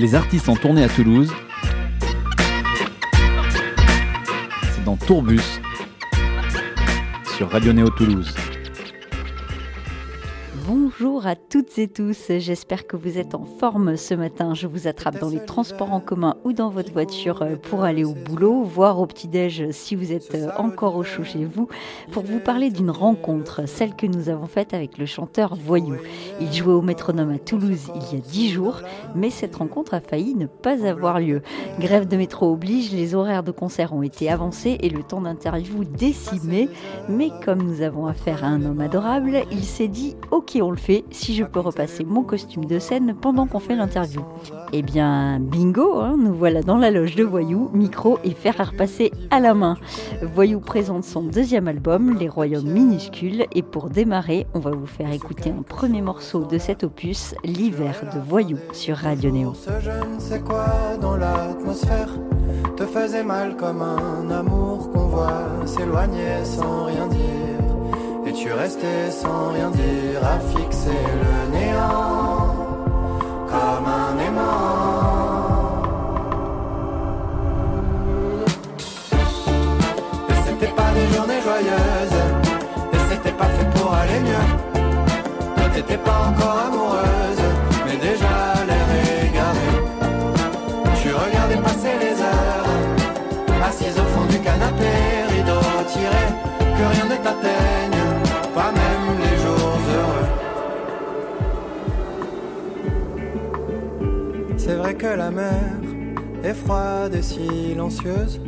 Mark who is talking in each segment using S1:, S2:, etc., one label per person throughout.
S1: Les artistes en tournée à Toulouse. C'est dans Tourbus sur Radio Néo Toulouse.
S2: Bonjour à toutes et tous, j'espère que vous êtes en forme ce matin. Je vous attrape dans les transports en commun ou dans votre voiture euh, pour aller au boulot, voire au petit-déj si vous êtes euh, encore au chaud chez vous, pour vous parler d'une rencontre, celle que nous avons faite avec le chanteur Voyou. Il jouait au métronome à Toulouse il y a dix jours, mais cette rencontre a failli ne pas avoir lieu. Grève de métro oblige, les horaires de concert ont été avancés et le temps d'interview décimé, mais comme nous avons affaire à un homme adorable, il s'est dit ok on le fait si je peux repasser mon costume de scène pendant qu'on fait l'interview. Eh bien, bingo, hein, nous voilà dans la loge de Voyou, micro et fer à repasser à la main. Voyou présente son deuxième album, Les Royaumes Minuscules, et pour démarrer, on va vous faire écouter un premier morceau de cet opus, L'hiver de Voyou, sur Radio Néo.
S3: dans l'atmosphère? Te faisait mal comme un amour qu'on voit s'éloigner sans rien dire. Et tu restais sans rien dire à fixer le néant comme un aimant. Et c'était pas des journées joyeuses, et c'était pas fait pour aller mieux. Toi t'étais pas encore amoureuse, mais déjà l'air égaré. Tu regardais passer les heures, assise au fond du canapé, rideau tiré, que rien ne t'atteigne C'est vrai que la mer est froide et silencieuse,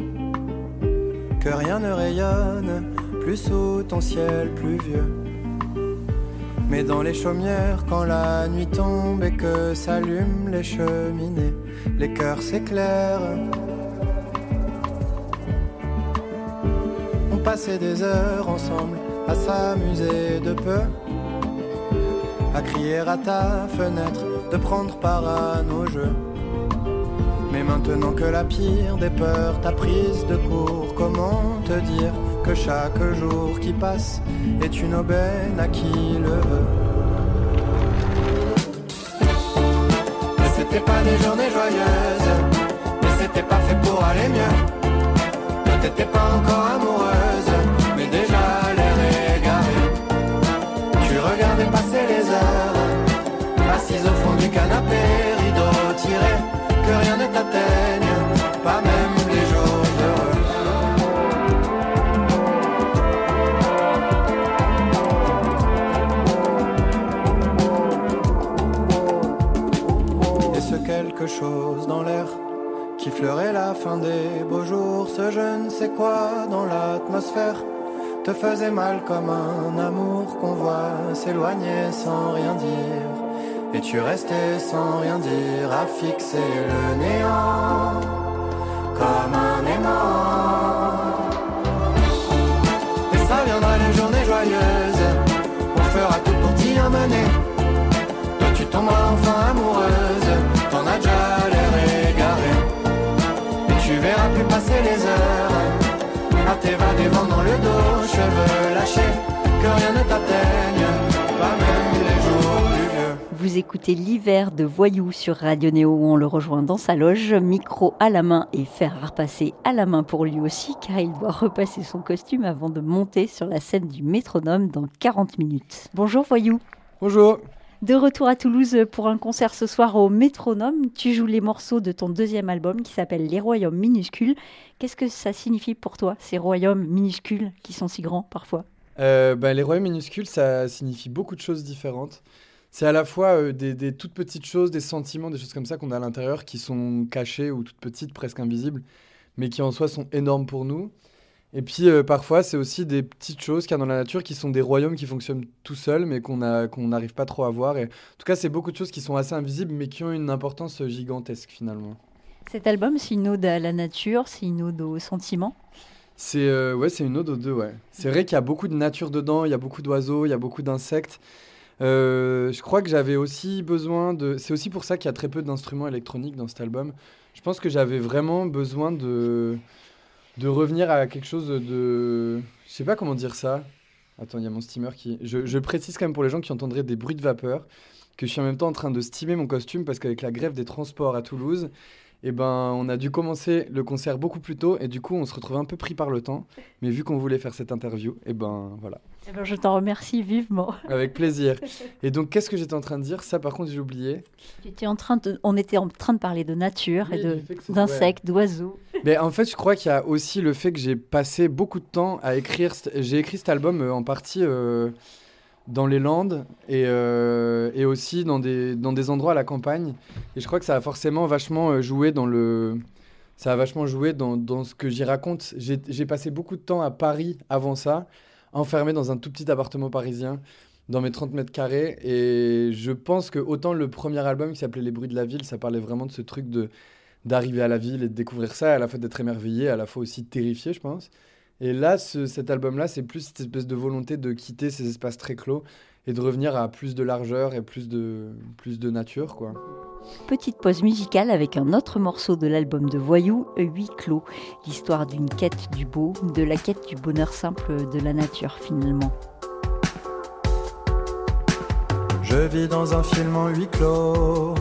S3: que rien ne rayonne plus sous ton ciel pluvieux. Mais dans les chaumières, quand la nuit tombe et que s'allument les cheminées, les cœurs s'éclairent. On passait des heures ensemble à s'amuser de peu, à crier à ta fenêtre, de prendre part à nos jeux. Mais maintenant que la pire des peurs t'a prise de court, comment te dire que chaque jour qui passe est une aubaine à qui le veut? Mais c'était pas des journées joyeuses, mais c'était pas fait pour aller mieux. T'étais pas encore amoureuse, mais déjà regardais passer les heures, assise au fond du canapé, rideau tiré, que rien ne t'atteigne, pas même les jours heureux. Et ce quelque chose dans l'air qui fleurait la fin des beaux jours, ce je ne sais quoi dans l'atmosphère? Te faisait mal comme un amour qu'on voit s'éloigner sans rien dire. Et tu restais sans rien dire à fixer le néant comme un aimant. Et ça viendra les journées joyeuses, on fera tout pour t'y amener. Toi tu tomberas enfin amoureuse, t'en as déjà l'air égaré. Et tu verras plus passer les heures à t'évader dans le dos, cheveux lâchés, que rien ne t'atteigne, pas même les.
S2: Vous écoutez l'hiver de Voyou sur Radio Néo où on le rejoint dans sa loge, micro à la main et fer à repasser à la main pour lui aussi car il doit repasser son costume avant de monter sur la scène du métronome dans 40 minutes. Bonjour Voyou.
S4: Bonjour.
S2: De retour à Toulouse pour un concert ce soir au Métronome, tu joues les morceaux de ton deuxième album qui s'appelle Les Royaumes minuscules. Qu'est-ce que ça signifie pour toi, ces royaumes minuscules qui sont si grands parfois?
S4: Euh, bah, Les royaumes minuscules, ça signifie beaucoup de choses différentes. C'est à la fois euh, des, des, toutes petites choses, des sentiments, des choses comme ça qu'on a à l'intérieur qui sont cachées ou toutes petites, presque invisibles, mais qui en soi sont énormes pour nous. Et puis euh, parfois, c'est aussi des petites choses qu'il y a dans la nature qui sont des royaumes qui fonctionnent tout seuls, mais qu'on n'arrive pas trop à voir. Et, en tout cas, c'est beaucoup de choses qui sont assez invisibles, mais qui ont une importance gigantesque finalement.
S2: Cet album, c'est une ode à la nature, c'est une ode aux sentiments?
S4: C'est euh, ouais, c'est une ode aux deux, ouais. C'est vrai qu'il y a beaucoup de nature dedans, il y a beaucoup d'oiseaux, il y a beaucoup d'insectes. Euh, je crois que j'avais aussi besoin de. C'est aussi pour ça qu'il y a très peu d'instruments électroniques dans cet album. Je pense que j'avais vraiment besoin de de revenir à quelque chose de. Je sais pas comment dire ça. Attends, il y a mon steamer qui. Je, je précise quand même pour les gens qui entendraient des bruits de vapeur que je suis en même temps en train de steamer mon costume parce qu'avec la grève des transports à Toulouse, eh ben, on a dû commencer le concert beaucoup plus tôt et du coup, on se retrouve un peu pris par le temps. Mais vu qu'on voulait faire cette interview, eh ben voilà.
S2: Eh ben, je t'en remercie vivement.
S4: Avec plaisir. Et donc, qu'est-ce que j'étais en train de dire? Ça, par contre, j'ai oublié.
S2: J'étais en train de... On était en train de parler de nature
S4: Oui,
S2: et de- d'insectes, d'oiseaux.
S4: Mais en fait, je crois qu'il y a aussi le fait que j'ai passé beaucoup de temps à écrire. J'ai écrit cet album euh, en partie euh, dans les Landes et, euh, et aussi dans des, dans des endroits à la campagne. Et je crois que ça a forcément vachement euh, joué dans le. Ça a vachement joué dans, dans ce que j'y raconte. J'ai passé beaucoup de temps à Paris avant ça, enfermé dans un tout petit appartement parisien, dans mes 30 mètres carrés. Et je pense que autant le premier album qui s'appelait Les bruits de la ville, ça parlait vraiment de ce truc d'arriver à la ville et de découvrir ça, à la fois d'être émerveillé, à la fois aussi terrifié, je pense. Et là, ce- cet album-là, c'est plus cette espèce de volonté de quitter ces espaces très clos et de revenir à plus de largeur et plus de, plus de nature, quoi.
S2: Petite pause musicale avec un autre morceau de l'album de Voyou, Huit clos. L'histoire d'une quête du beau, de la quête du bonheur simple de la nature finalement.
S3: Je vis dans un film en huis clos.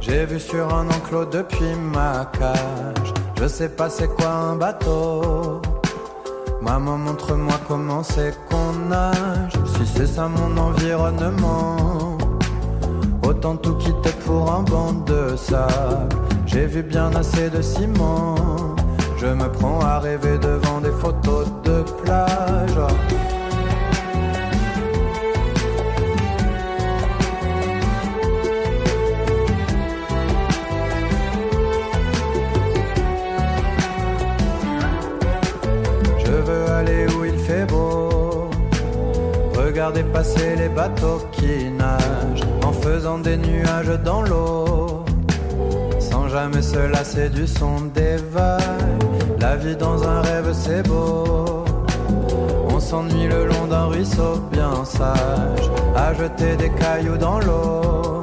S3: J'ai vu sur un enclos depuis ma cage. Je sais pas c'est quoi un bateau. Maman, montre-moi comment c'est qu'on nage. Si c'est ça mon environnement. Autant tout quitter pour un banc de sable. J'ai vu bien assez de ciment. Je me prends à rêver devant des photos Regarder les bateaux qui nagent en faisant des nuages dans l'eau. Sans jamais se lasser du son des vagues. La vie dans un rêve c'est beau. On s'ennuie le long d'un ruisseau bien sage. À jeter des cailloux dans l'eau.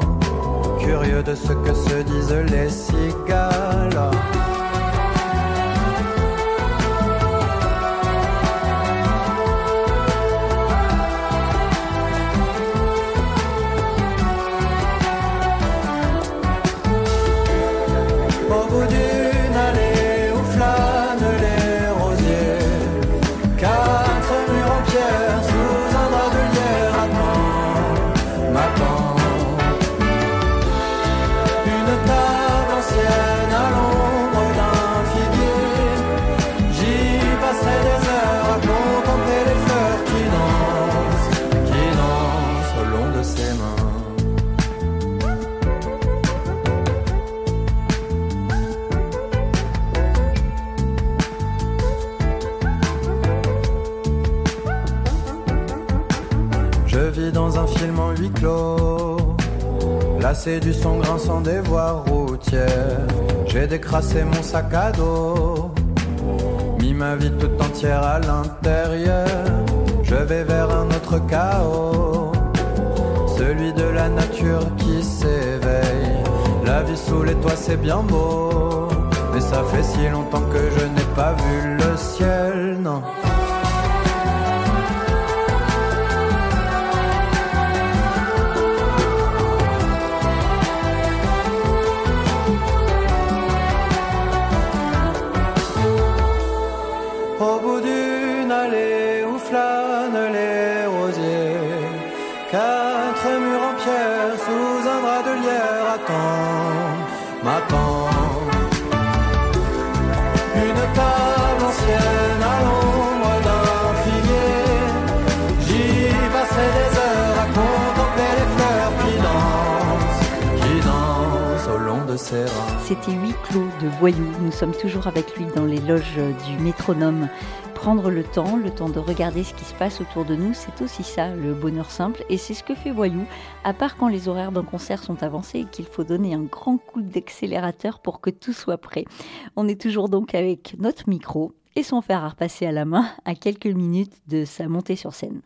S3: Curieux de ce que se disent les cigales. Au bout Lassé du son grinçant des voies routières. J'ai décrassé mon sac à dos. Mis ma vie tout entière à l'intérieur. Je vais vers un autre chaos. Celui de la nature qui s'éveille. La vie sous les toits c'est bien beau. Mais ça fait si longtemps que je n'ai pas vu le ciel, non.
S2: C'était Huit clos de Voyou. Nous sommes toujours avec lui dans les loges du métronome. Prendre le temps, le temps de regarder ce qui se passe autour de nous, c'est aussi ça, le bonheur simple. Et c'est ce que fait Voyou, à part quand les horaires d'un concert sont avancés et qu'il faut donner un grand coup d'accélérateur pour que tout soit prêt. On est toujours donc avec notre micro et son fer à repasser à la main à quelques minutes de sa montée sur scène.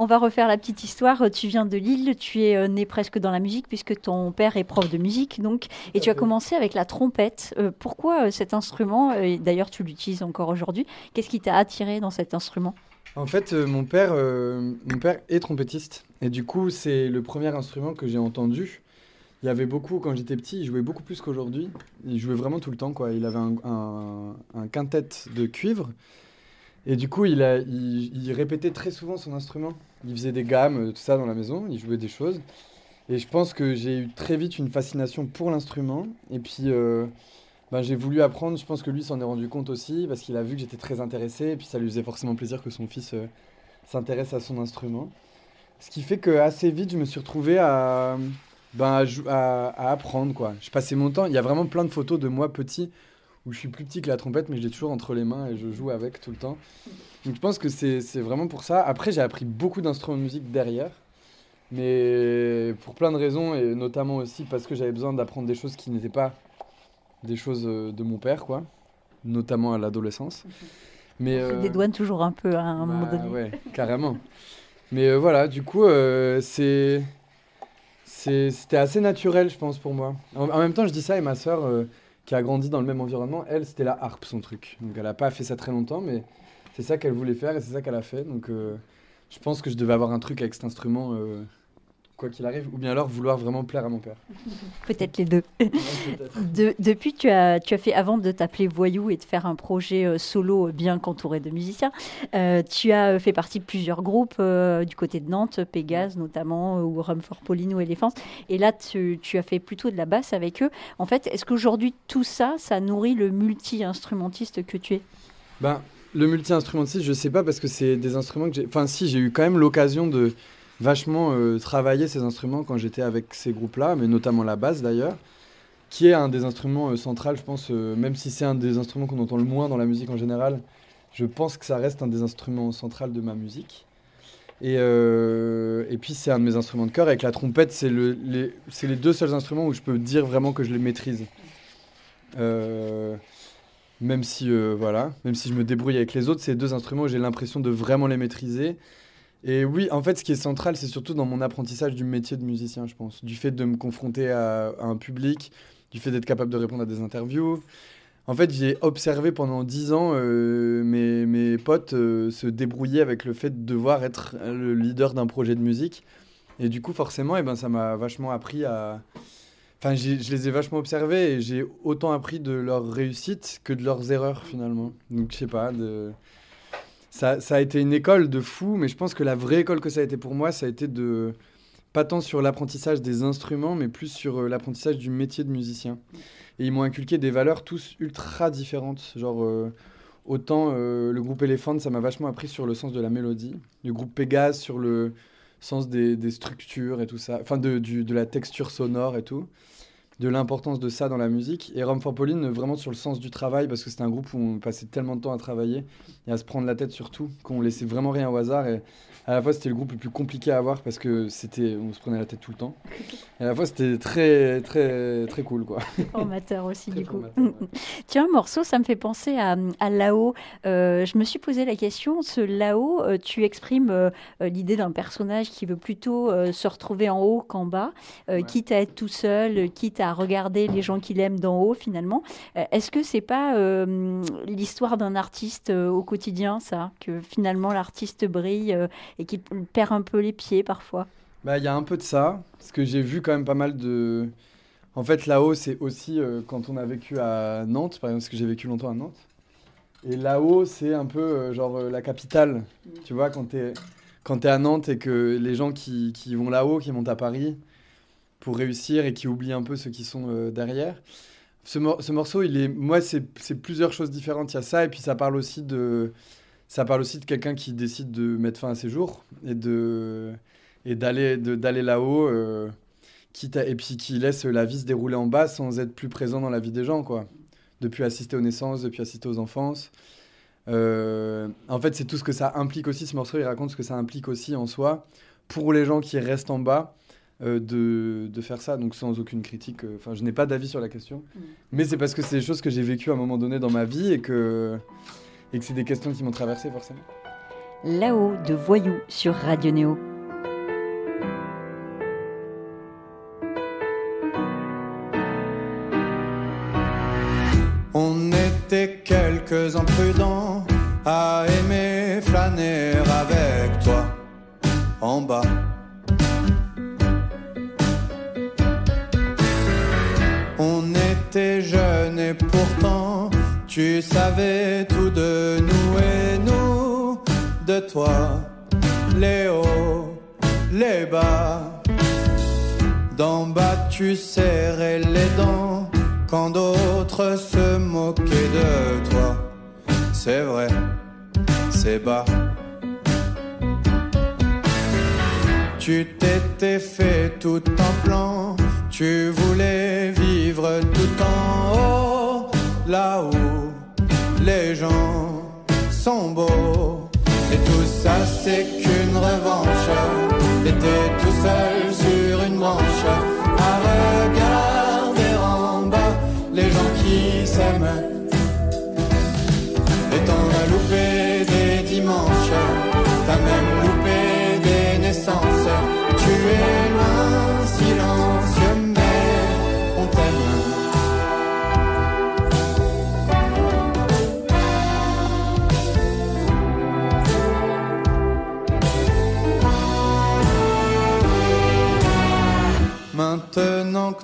S2: On va refaire la petite histoire. Tu viens de Lille, tu es euh, né presque dans la musique puisque ton père est prof de musique, donc, et tu as commencé avec la trompette. Euh, pourquoi euh, cet instrument et D'ailleurs, tu l'utilises encore aujourd'hui. Qu'est-ce qui t'a attiré dans cet instrument?
S4: En fait, euh, mon, père, euh, mon père est trompettiste. Et du coup, c'est le premier instrument que j'ai entendu. Il y avait beaucoup, quand j'étais petit, il jouait beaucoup plus qu'aujourd'hui. Il jouait vraiment tout le temps, quoi. Il avait un, un, un quintet de cuivre. Et du coup, il, a, répétait très souvent son instrument. Il faisait des gammes, tout ça dans la maison. Il jouait des choses. Et je pense que j'ai eu très vite une fascination pour l'instrument. Et puis, euh, ben, j'ai voulu apprendre. Je pense que lui s'en est rendu compte aussi, parce qu'il a vu que j'étais très intéressé. Et puis, ça lui faisait forcément plaisir que son fils euh, s'intéresse à son instrument. Ce qui fait que assez vite, je me suis retrouvé à, ben, à apprendre. Quoi. Je passais mon temps. Il y a vraiment plein de photos de moi petit, où je suis plus petit que la trompette, mais je l'ai toujours entre les mains et je joue avec tout le temps. Donc, je pense que c'est c'est vraiment pour ça. Après, j'ai appris beaucoup d'instruments de musique derrière. Mais pour plein de raisons, et notamment aussi parce que j'avais besoin d'apprendre des choses qui n'étaient pas des choses euh, de mon père, quoi. Notamment à l'adolescence. Mais,
S2: On se
S4: euh,
S2: dédouane toujours un peu à un moment
S4: bah,
S2: donné.
S4: Ouais, carrément. Mais euh, voilà, du coup, euh, c'est. c'est- C'était assez naturel, je pense, pour moi. En, en même temps, je dis ça, et ma sœur, euh, qui a grandi dans le même environnement, elle, c'était la harpe, son truc. Donc, elle n'a pas fait ça très longtemps, mais c'est ça qu'elle voulait faire, et c'est ça qu'elle a fait. Donc, euh, je pense que je devais avoir un truc avec cet instrument, euh, quoi qu'il arrive, ou bien alors vouloir vraiment plaire à mon père.
S2: Peut-être les deux.
S4: Ouais, peut-être.
S2: De- depuis, tu as, tu as fait, avant de t'appeler Voyou et de faire un projet euh, solo euh, bien qu'entouré de musiciens, euh, tu as fait partie de plusieurs groupes euh, du côté de Nantes, Pégase notamment, ou Rum for Pauline ou Elephants. Et là, tu, tu as fait plutôt de la basse avec eux. En fait, est-ce qu'aujourd'hui, tout ça, ça nourrit le multi-instrumentiste que tu es?
S4: Ben, le multi-instrumentiste, je sais pas parce que c'est des instruments que j'ai. Enfin, si, j'ai eu quand même l'occasion de vachement euh, travailler ces instruments quand j'étais avec ces groupes-là, mais notamment la basse d'ailleurs, qui est un des instruments euh, centrales, je pense, euh, même si c'est un des instruments qu'on entend le moins dans la musique en général, je pense que ça reste un des instruments centrales de ma musique. Et, euh, puis c'est un de mes instruments de chœur. Avec la trompette, c'est le, les, les deux seuls instruments où je peux dire vraiment que je les maîtrise. Euh, même si voilà, même si je me débrouille avec les autres, c'est deux instruments j'ai l'impression de vraiment les maîtriser. Et oui, en fait, ce qui est central, c'est surtout dans mon apprentissage du métier de musicien, je pense, du fait de me confronter à, un public, du fait d'être capable de répondre à des interviews. En fait, j'ai observé pendant dix ans euh, mes, potes euh, se débrouiller avec le fait de devoir être le leader d'un projet de musique. Et du coup, forcément, eh ben, ça m'a vachement appris à, Enfin, je les ai vachement observés et j'ai autant appris de leurs réussites que de leurs erreurs finalement. Donc, je sais pas, de... ça, a été une école de fou, mais je pense que la vraie école que ça a été pour moi, ça a été de. Pas tant sur l'apprentissage des instruments, mais plus sur euh, l'apprentissage du métier de musicien. Et ils m'ont inculqué des valeurs tous ultra différentes. Genre, euh, autant euh, le groupe Elephant, ça m'a vachement appris sur le sens de la mélodie. Le groupe Pégase sur le sens des, structures et tout ça. Enfin, de la texture sonore et tout de l'importance de ça dans la musique. Et Rome for Pauline, vraiment sur le sens du travail, parce que c'était un groupe où on passait tellement de temps à travailler et à se prendre la tête sur tout, qu'on laissait vraiment rien au hasard. Et à la fois, c'était le groupe le plus compliqué à avoir parce que c'était, on se prenait la tête tout le temps. Et à la fois, c'était très, très, très cool, quoi.
S2: Formateur aussi, du coup.
S4: ouais.
S2: Tiens, un morceau, ça me fait penser à, à Lao. Euh, je me suis posé la question, ce Lao, euh, tu exprimes euh, l'idée d'un personnage qui veut plutôt euh, se retrouver en haut qu'en bas,
S4: Ouais.
S2: quitte à être tout seul, quitte à regarder les gens qu'il aime d'en haut finalement. Euh, Est-ce que c'est pas euh, l'histoire d'un artiste euh, au quotidien, ça? Que finalement l'artiste brille euh, et qu'il perd un peu les pieds parfois?
S4: Bah, il y a un peu de ça, parce que j'ai vu quand même pas mal de. En fait, là-haut, c'est aussi quand on a vécu à Nantes, par exemple, parce que j'ai vécu longtemps à Nantes. Et là-haut, c'est un peu genre la capitale. Tu vois, quand t'es quand t'es à Nantes et que les gens qui, qui vont là-haut, qui montent à Paris pour réussir et qui oublient un peu ceux qui sont euh, derrière. Ce, mor- ce morceau, il est, moi, c'est plusieurs choses différentes. Il y a ça, et puis ça parle aussi de, ça parle aussi de quelqu'un qui décide de mettre fin à ses jours et de, et d'aller d'aller là-haut euh, et puis qui laisse la vie se dérouler en bas sans être plus présent dans la vie des gens quoi depuis assister aux naissances depuis assister aux enfances Euh, en fait c'est tout ce que ça implique aussi ce morceau il raconte ce que ça implique aussi en soi pour les gens qui restent en bas euh, de, de faire ça donc sans aucune critique euh, enfin je n'ai pas d'avis sur la question mais c'est parce que c'est des choses que j'ai vécues à un moment donné dans ma vie et que et que c'est des questions qui m'ont traversé forcément
S2: Là-haut de Voyou sur Radio Néo.
S3: On était quelques imprudents à aimer flâner bas. Tu savais tout de nous et nous de toi, les hauts, les bas. D'en bas tu serrais les dents quand d'autres se moquaient de toi. C'est vrai, c'est bas. Tu t'étais fait tout en plan, tu voulais vivre tout en haut, là où les gens sont beaux. Et tout ça c'est qu'une revanche. T'étais tout seul sur une branche à regarder en bas les gens qui s'aiment. Et t'en as loupé des dimanches, t'as même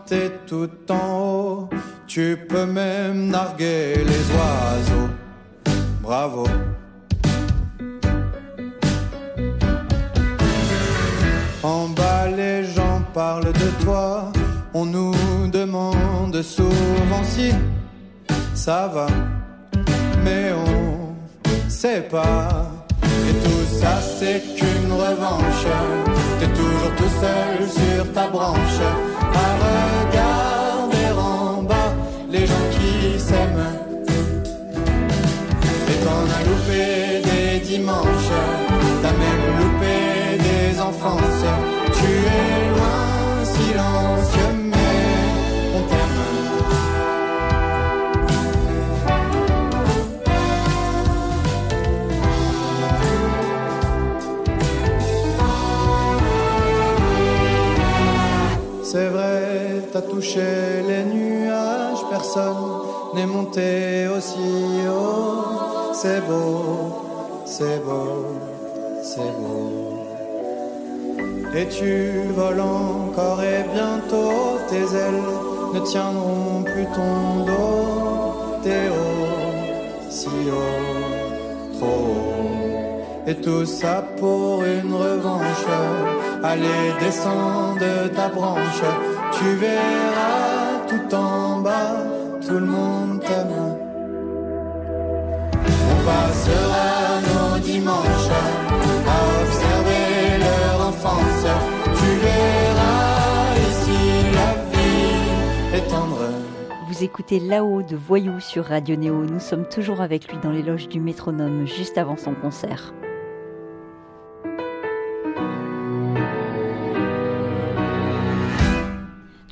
S3: t'es tout en haut, tu peux même narguer les oiseaux. Bravo. En bas, les gens parlent de toi. On nous demande souvent si ça va, mais on sait pas. Et tout ça, c'est qu'une revanche. T'es toujours tout seul sur ta branche à regarder en bas les gens qui s'aiment. Et t'en as loupé des dimanches, touché les nuages, personne n'est monté aussi haut. C'est beau, c'est beau, c'est beau. Et tu voles encore et bientôt tes ailes ne tiendront plus ton dos. T'es haut, si haut, trop haut. Et tout ça pour une revanche. Allez, descends de ta branche. Tu verras tout en bas, tout le monde t'aime. On passera nos dimanches à observer leur enfance. Tu verras ici la vie est tendre.
S2: Vous écoutez là-haut de Voyou sur Radio Néo. Nous sommes toujours avec lui dans les loges du métronome juste avant son concert.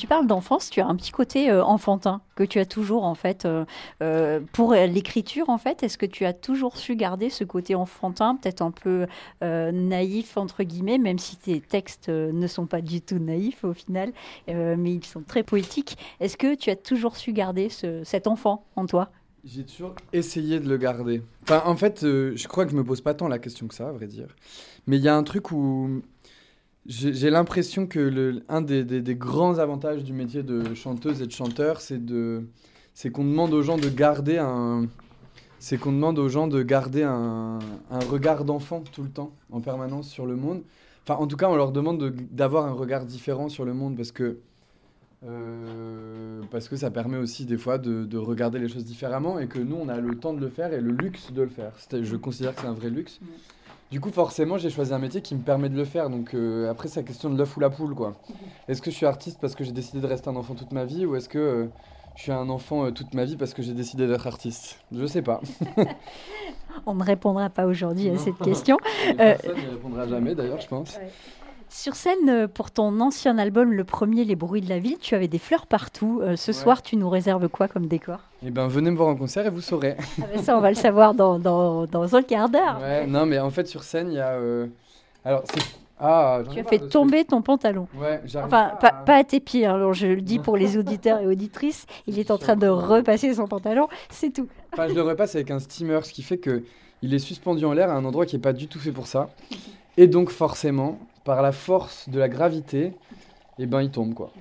S2: Tu parles d'enfance, tu as un petit côté euh, enfantin que tu as toujours en fait euh, euh, pour l'écriture en fait. Est-ce que tu as toujours su garder ce côté enfantin, peut-être un peu naïf entre guillemets, même si tes textes ne sont pas du tout naïfs au final, mais ils sont très poétiques. Est-ce que tu as toujours su garder ce- cet enfant en toi?
S4: J'ai toujours essayé de le garder. Enfin, en fait, je crois que je me pose pas tant la question que ça, à vrai dire. Mais il y a un truc où j'ai l'impression que le, un des, grands avantages du métier de chanteuse et de chanteur, c'est de, c'est qu'on demande aux gens de garder un, c'est qu'on demande aux gens de garder un, regard d'enfant tout le temps, en permanence sur le monde. Enfin, en tout cas, on leur demande de- d'avoir un regard différent sur le monde parce que euh, parce que ça permet aussi des fois de, de regarder les choses différemment et que nous, on a le temps de le faire et le luxe de le faire. Je considère que c'est un vrai luxe. Du coup, forcément, j'ai choisi un métier qui me permet de le faire. Donc euh, après, c'est la question de l'œuf ou la poule, quoi. Est-ce que je suis artiste parce que j'ai décidé de rester un enfant toute ma vie ou est-ce que euh, je suis un enfant euh, toute ma vie parce que j'ai décidé d'être artiste? Je sais pas.
S2: On ne répondra pas aujourd'hui à cette question.
S4: Personne n'y répondra jamais, d'ailleurs, je pense.
S2: Sur scène, euh, pour ton ancien album, le premier, Les bruits de la ville, tu avais des fleurs partout. Euh, ce
S4: Ouais.
S2: soir, tu nous réserves quoi comme décor?
S4: Eh ben, venez me voir en concert et vous saurez.
S2: Ah ben Ça, on va le savoir dans, dans, dans un quart d'heure.
S4: Ouais, non, mais en fait, sur scène, il y a. euh, Alors, c'est. Ah,
S2: Tu as fait tomber ton pantalon.
S4: Ouais,
S2: Enfin,
S4: pas
S2: pas,
S4: à-
S2: pas à tes pieds, hein. alors je le dis pour les auditeurs et auditrices, il est en train de repasser son pantalon, c'est tout.
S4: Enfin, je le repasse avec un steamer, ce qui fait que il est suspendu en l'air à un endroit qui est pas du tout fait pour ça. Et donc, forcément, par la force de la gravité, et ben il tombe quoi.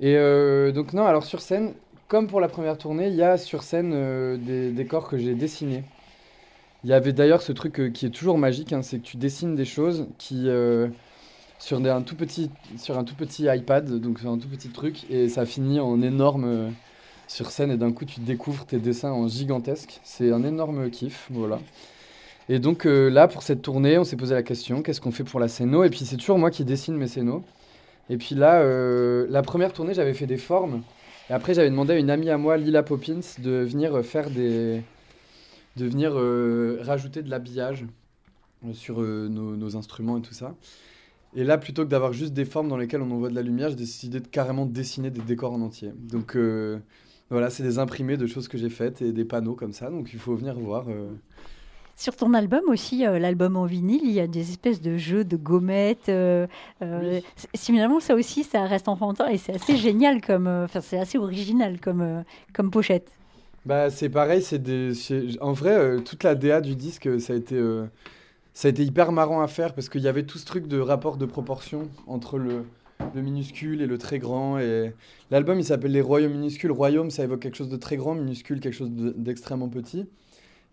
S4: Et euh, donc non, alors sur scène, comme pour la première tournée, il y a sur scène euh, des décors que j'ai dessinés. Il y avait d'ailleurs ce truc euh, qui est toujours magique, hein, c'est que tu dessines des choses qui sur, un tout petit, sur un tout petit iPad, donc sur un tout petit truc, et ça finit en énorme sur scène, et d'un coup tu découvres tes dessins en gigantesque. C'est un énorme kiff, voilà. Et donc euh, là, pour cette tournée, on s'est posé la question, qu'est-ce qu'on fait pour la scéno? Et puis c'est toujours moi qui dessine mes scénos. Et puis là, euh, la première tournée, j'avais fait des formes. Et après, j'avais demandé à une amie à moi, Lila Poppins, de venir euh, faire des... de venir rajouter de l'habillage sur nos, nos instruments et tout ça. Et là, plutôt que d'avoir juste des formes dans lesquelles on envoie de la lumière, j'ai décidé de carrément dessiner des décors en entier. Donc voilà, c'est des imprimés de choses que j'ai faites et des panneaux comme ça. Donc il faut venir voir.
S2: Sur ton album aussi, euh, l'album en vinyle, il y a des espèces de jeux de gommettes. euh, euh, c- Finalement, ça aussi, ça reste enfantin et c'est assez génial comme, euh, enfin, c'est assez original comme, comme pochette.
S4: Bah, c'est pareil, c'est des... En vrai, toute la DA du disque, ça a été, ça a été hyper marrant à faire parce qu'il y avait tout ce truc de rapport de proportion entre le, le minuscule et le très grand. Et l'album, il s'appelle Les Royaumes minuscules. Royaume, ça évoque quelque chose de très grand, minuscule, quelque chose de- d'extrêmement petit.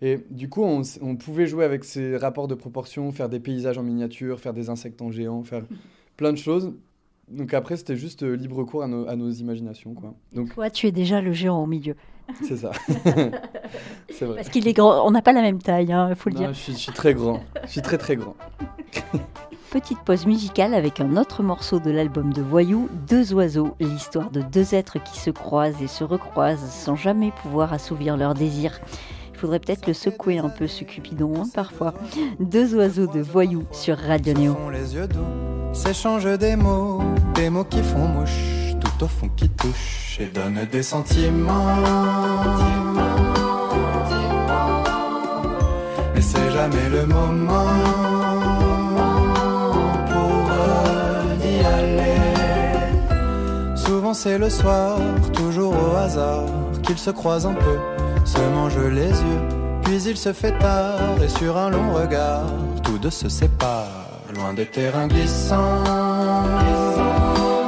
S4: Et du coup, on, pouvait jouer avec ces rapports de proportion, faire des paysages en miniature, faire des insectes en géant, faire plein de choses. Donc après, c'était juste euh, libre cours à nos, à nos imaginations, quoi. Donc
S2: Toi, tu es déjà le géant au milieu.
S4: c'est ça. c'est vrai.
S2: Parce qu'il est grand, on n'a pas la même taille, il faut le
S4: Non,
S2: dire.
S4: je, suis, je suis très grand. Je suis très très grand.
S2: Petite pause musicale avec un autre morceau de l'album de Voyou, Deux oiseaux, l'histoire de deux êtres qui se croisent et se recroisent sans jamais pouvoir assouvir leurs désirs. Faudrait peut-être le secouer un peu ce Cupidon, hein, parfois. Deux oiseaux de Voyou sur Radio Néo.
S3: les yeux doux, s'échangent des mots, des mots qui font mouche, tout au fond qui touche et donne des sentiments. Mais c'est jamais le moment pour d'y aller. Souvent c'est le soir, toujours au hasard, qu'ils se croisent un peu, se mangent les yeux. Puis il se fait tard et sur un long regard, tous deux se séparent, loin des terrains glissants.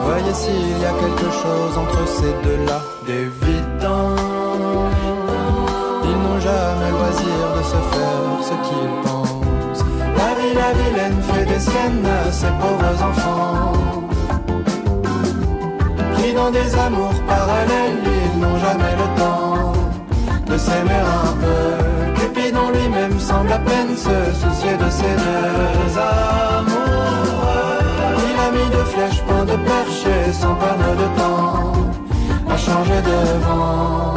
S3: Voyez s'il y a quelque chose entre ces deux-là d'évident. Ils n'ont jamais loisir de se faire ce qu'ils pensent. La vie, la vilaine fait des siennes à ses pauvres enfants. Pris dans des amours parallèles, s'aimer un peu. Cupidon lui-même semble à peine se soucier de ces deux amoureux. Il a mis de flèches, point de perche et sans perdre de temps à changer de vent.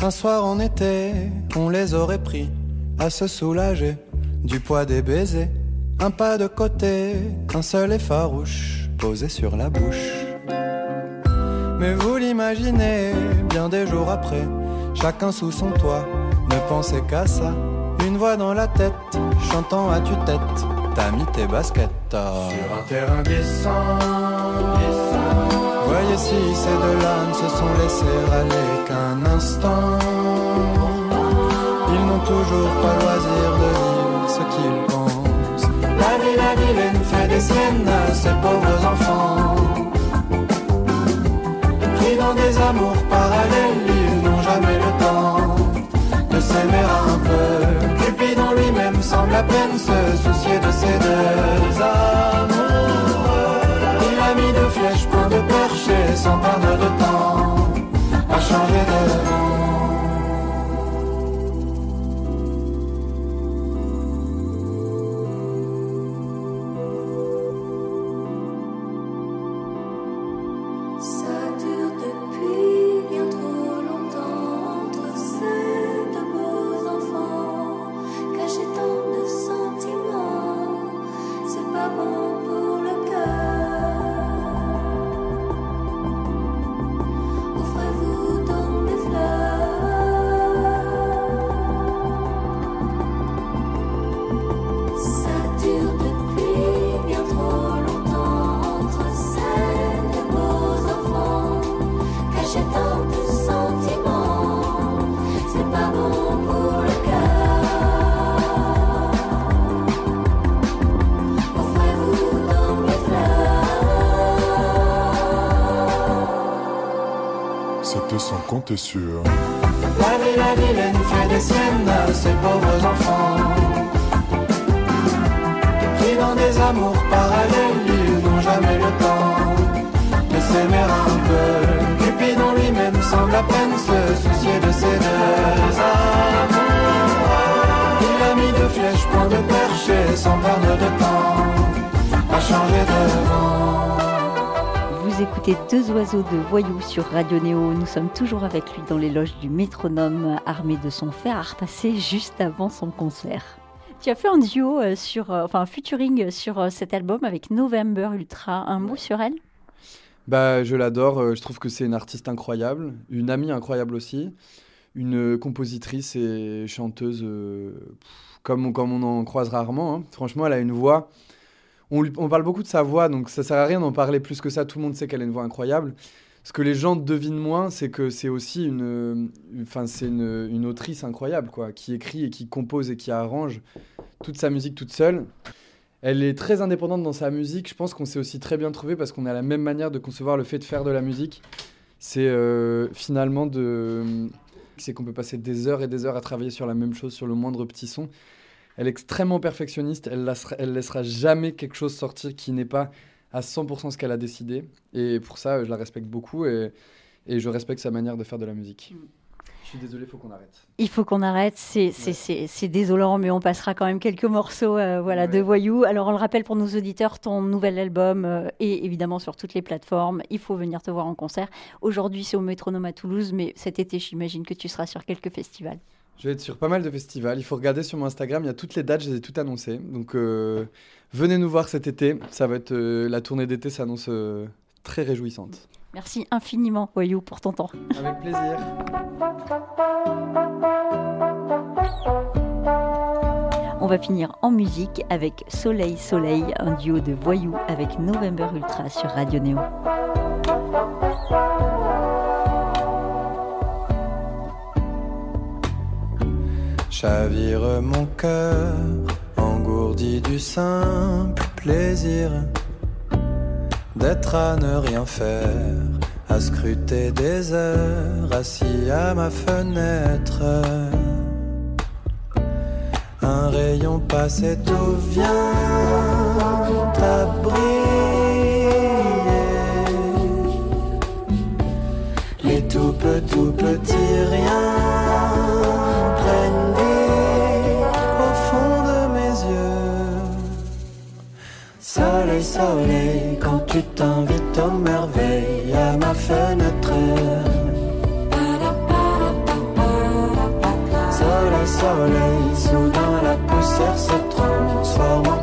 S3: Un soir en été, on les aurait pris à se soulager du poids des baisers. Un pas de côté, un seul et farouche posé sur la bouche. Mais vous l'imaginez, bien des jours après, chacun sous son toit, ne pensez qu'à ça. Une voix dans la tête, chantant à tue-tête, t'as mis tes baskets sur un terrain glissant. Voyez si ces deux-là ne se sont laissés aller qu'un instant. Ils n'ont toujours pas loisir de ce qu'ils pensent. La vie, la vilaine fait des siennes à ses pauvres enfants. Pris dans des amours parallèles, ils n'ont jamais le temps de s'aimer un peu. Cupidon lui-même semble à peine se soucier de ces deux amoureux. Il a mis de flèches, point de perche sans perdre de temps à changer de. La vie, la vilaine fait des siennes à ses pauvres enfants. Pris dans des amours parallèles, ils n'ont jamais le temps de s'aimer un peu. Cupidon lui-même semble à peine se soucier de ses deux amours. Il a mis deux flèches, point de perche et sans perdre de temps
S2: Vous écoutez Deux oiseaux de voyous sur Radio Néo. Nous sommes toujours avec lui dans les loges du métronome, armé de son fer à repasser juste avant son concert. Tu as fait un duo euh, sur, euh, enfin un featuring sur euh, cet album avec November Ultra. Un mot sur elle?
S4: Bah, je l'adore. Je trouve que c'est une artiste incroyable, une amie incroyable aussi, une compositrice et chanteuse euh, comme, on- comme on en croise rarement. hein. Franchement, elle a une voix. On, parle beaucoup de sa voix, donc ça sert à rien d'en parler plus que ça. Tout le monde sait qu'elle a une voix incroyable. Ce que les gens devinent moins, c'est que c'est aussi une, enfin c'est une, une autrice incroyable, quoi, qui écrit et qui compose et qui arrange toute sa musique toute seule. Elle est très indépendante dans sa musique. Je pense qu'on s'est aussi très bien trouvé parce qu'on a la même manière de concevoir le fait de faire de la musique. C'est euh, finalement de, c'est qu'on peut passer des heures et des heures à travailler sur la même chose, sur le moindre petit son. Elle est extrêmement perfectionniste. Elle laissera, elle laissera jamais quelque chose sortir qui n'est pas à 100% ce qu'elle a décidé. Et pour ça, je la respecte beaucoup et, et je respecte sa manière de faire de la musique. Je suis désolé, il faut qu'on arrête.
S2: Il faut qu'on arrête, c'est
S4: Ouais.
S2: désolant, mais on passera quand même quelques morceaux euh, voilà, de voyous. Alors on le rappelle pour nos auditeurs, ton nouvel album euh, est évidemment sur toutes les plateformes. Il faut venir te voir en concert. Aujourd'hui c'est au Métronome à Toulouse, mais cet été j'imagine que tu seras sur quelques festivals.
S4: Je vais être sur pas mal de festivals. Il faut regarder sur mon Instagram, il y a toutes les dates, je les ai toutes annoncées. Donc euh, venez nous voir cet été. Ça va être euh, la tournée d'été s'annonce euh, très réjouissante.
S2: Merci infiniment Voyou pour ton temps.
S4: Avec plaisir.
S2: On va finir en musique avec Soleil Soleil, un duo de voyous avec November Ultra sur Radio Néo.
S3: Chavire mon cœur, engourdi du simple plaisir d'être à ne rien faire, à scruter des heures, assis à ma fenêtre. Un rayon passe et tout vient à briller. Les tout petits, tout petits riens Soleil, soleil, quand tu t'invites aux merveilles à ma fenêtre. Soleil, soleil, soudain la poussière se transforme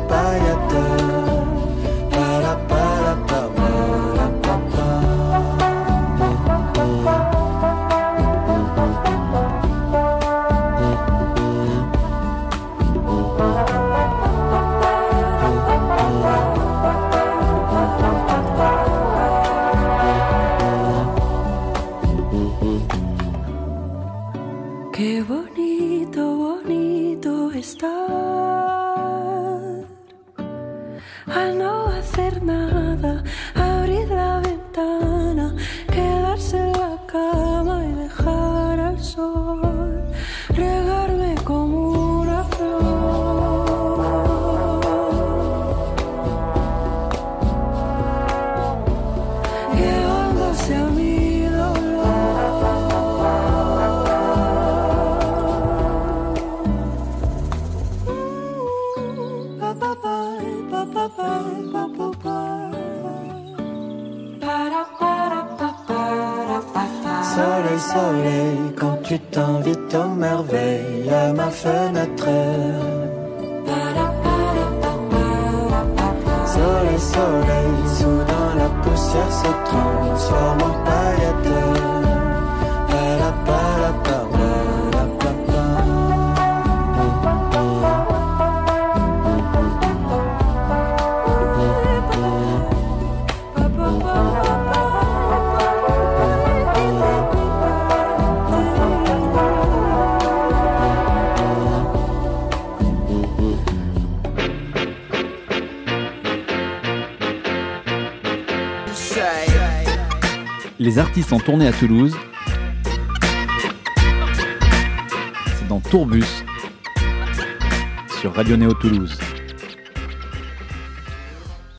S3: Soleil, soleil, quand tu t'invites aux merveilles à ma fenêtre. Soleil, soleil, soudain la poussière se transforme en paillettes.
S1: Les artistes en tournée à Toulouse. C'est dans Tourbus sur Radio Néo Toulouse.